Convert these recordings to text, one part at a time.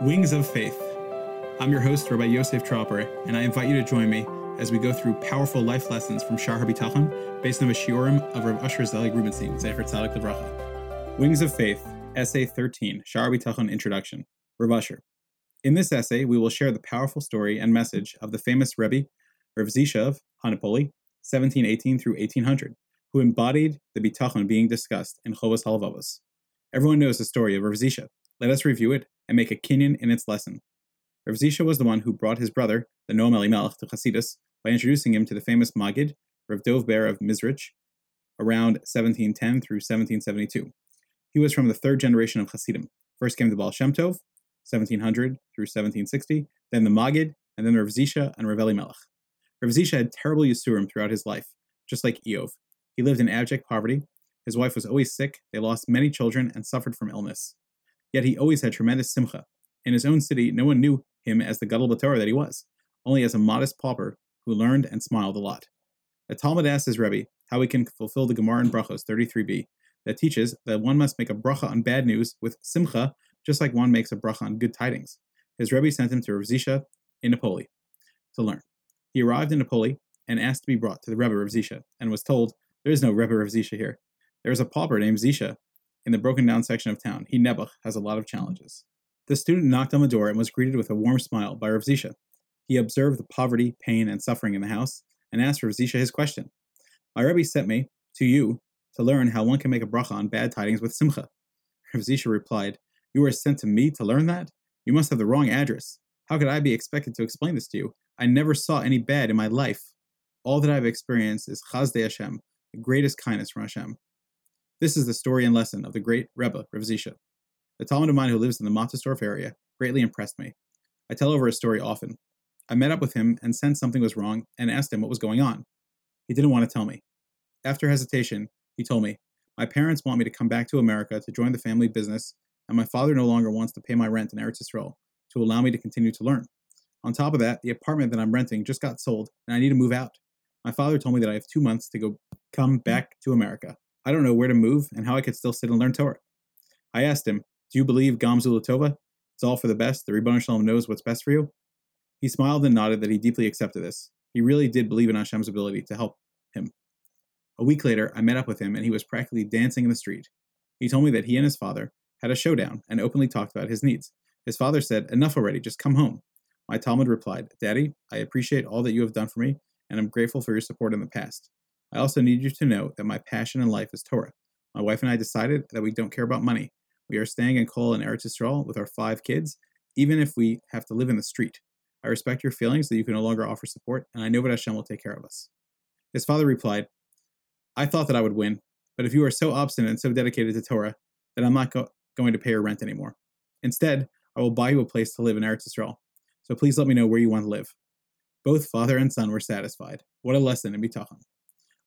Wings of Faith. I'm your host, Rabbi Yosef Tropper, and I invite you to join me as we go through powerful life lessons from Shar HaBitachon based on the shiurim of Rav Usher Zelig Rubenstein, Zecher Tzadik Levracha. Wings of Faith, Essay 13, Shar HaBitachon Introduction. Rav Usher. In this essay, we will share the powerful story and message of the famous Rebbe, Rav Zisha of Hanipoli, 1718 through 1800, who embodied the Bitachon being discussed in Chovas Halavavos. Everyone knows the story of Rav Zisha. Let us review it and make a kinyan in its lesson. Rav Zisha was the one who brought his brother, the Noam Elimelech, to Chasidus by introducing him to the famous Magid, Rav Dov Ber of Mizrich, around 1710 through 1772. He was from the third generation of Hasidim. First came the Baal Shem Tov, 1700 through 1760, then the Magid, and then Rav Zisha and Rav Elimelech. Rav Zisha had terrible Yisurim throughout his life, just like Iyov. He lived in abject poverty. His wife was always sick, they lost many children, and suffered from illness. Yet he always had tremendous simcha. In his own city, no one knew him as the Gadol B'Torah that he was, only as a modest pauper who learned and smiled a lot. The Talmid asks his Rebbe how he can fulfill the Gemara in Brachos 33b that teaches that one must make a bracha on bad news with simcha, just like one makes a bracha on good tidings. His Rebbe sent him to Rav Zisha in Napoli to learn. He arrived in Napoli and asked to be brought to the Rebbe Rav Zisha, and was told, There is no Rebbe Rav Zisha here. There is a pauper named Zisha in the broken down section of town. He Nebuch has a lot of challenges. The student knocked on the door and was greeted with a warm smile by Rav Zisha. He observed the poverty, pain, and suffering in the house and asked Rav Zisha his question. My Rebbe sent me to you to learn how one can make a bracha on bad tidings with simcha. Rav Zisha replied, You were sent to me to learn that? You must have the wrong address. How could I be expected to explain this to you? I never saw any bad in my life. All that I've experienced is Chasdei Hashem, the greatest kindness from Hashem. This is the story and lesson of the great Rebbe, Rav Zisha. The Talmid of mine who lives in the Mattersdorf area greatly impressed me. I tell over his story often. I met up with him and sensed something was wrong and asked him what was going on. He didn't want to tell me. After hesitation, he told me, My parents want me to come back to America to join the family business, and my father no longer wants to pay my rent in Eretz Yisrael to allow me to continue to learn. On top of that, the apartment that I'm renting just got sold, and I need to move out. My father told me that I have two months to go come back to America. I don't know where to move and how I could still sit and learn Torah. I asked him, Do you believe Gamzu Latova? It's all for the best. The Ribono Shel Olam knows what's best for you. He smiled and nodded that he deeply accepted this. He really did believe in Hashem's ability to help him. A week later, I met up with him and he was practically dancing in the street. He told me that he and his father had a showdown and openly talked about his needs. His father said, Enough already, just come home. My Talmid replied, Daddy, I appreciate all that you have done for me, and I'm grateful for your support in the past. I also need you to know that my passion in life is Torah. My wife and I decided that we don't care about money. We are staying in Kol and Eretz Yisrael with our five kids, even if we have to live in the street. I respect your feelings that you can no longer offer support, and I know that Hashem will take care of us. His father replied, I thought that I would win, but if you are so obstinate and so dedicated to Torah, then I'm not go- going to pay your rent anymore. Instead, I will buy you a place to live in Eretz Yisrael. So please let me know where you want to live. Both father and son were satisfied. What a lesson in bitachon.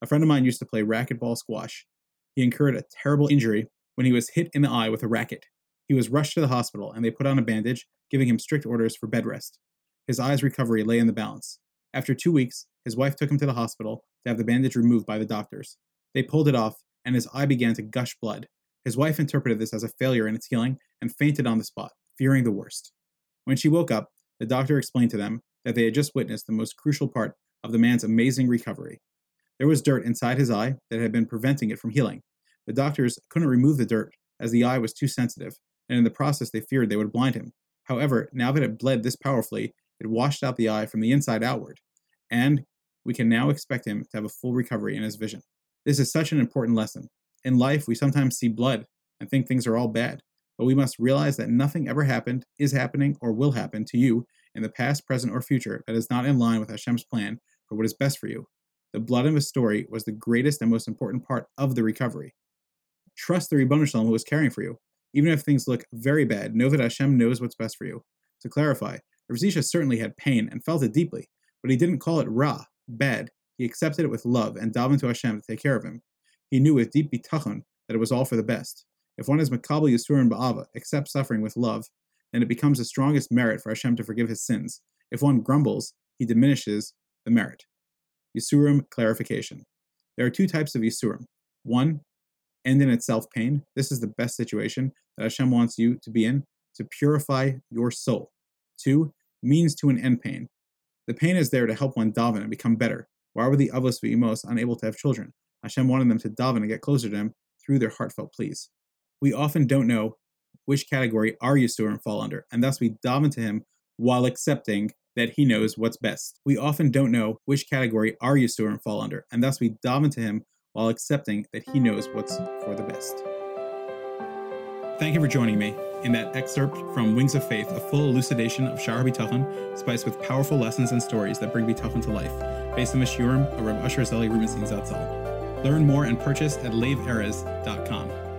A friend of mine used to play racquetball squash. He incurred a terrible injury when he was hit in the eye with a racket. He was rushed to the hospital and they put on a bandage, giving him strict orders for bed rest. His eye's recovery lay in the balance. After two weeks, his wife took him to the hospital to have the bandage removed by the doctors. They pulled it off, and his eye began to gush blood. His wife interpreted this as a failure in its healing and fainted on the spot, fearing the worst. When she woke up, the doctor explained to them that they had just witnessed the most crucial part of the man's amazing recovery. There was dirt inside his eye that had been preventing it from healing. The doctors couldn't remove the dirt as the eye was too sensitive, and in the process they feared they would blind him. However, now that it bled this powerfully, it washed out the eye from the inside outward, and we can now expect him to have a full recovery in his vision. This is such an important lesson. In life, we sometimes see blood and think things are all bad, but we must realize that nothing ever happened, is happening, or will happen to you in the past, present, or future that is not in line with Hashem's plan for what is best for you. The blood of his story was the greatest and most important part of the recovery. Trust the Ribono Shel Olam who is caring for you. Even if things look very bad, know that Hashem knows what's best for you. To clarify, Rav Zisha certainly had pain and felt it deeply, but he didn't call it ra, bad. He accepted it with love and davened to Hashem to take care of him. He knew with deep bitachon that it was all for the best. If one is makabel yisurim ba'ava, accepts suffering with love, then it becomes the strongest merit for Hashem to forgive his sins. If one grumbles, he diminishes the merit. Yisurim clarification. There are two types of Yisurim. One, end in itself pain. This is the best situation that Hashem wants you to be in. to purify your soul. Two, means to an end pain. The pain is there to help one daven and become better. Why were the Avos V'imos unable to have children? Hashem wanted them to daven and get closer to Him through their heartfelt pleas. We often don't know which category our Yisurim fall under, and thus we daven to Him while accepting that He knows what's best. We often don't know which category our Yisurim fall under, and thus we dive into Him while accepting that He knows what's for the best. Thank you for joining me in that excerpt from Wings of Faith, a full elucidation of Shar B'Tachon, spiced with powerful lessons and stories that bring B'Tachon to life, based on the Shiurim of Rav Usher Zelig Rubenstein Zatzal. Learn more and purchase at laveerez.com.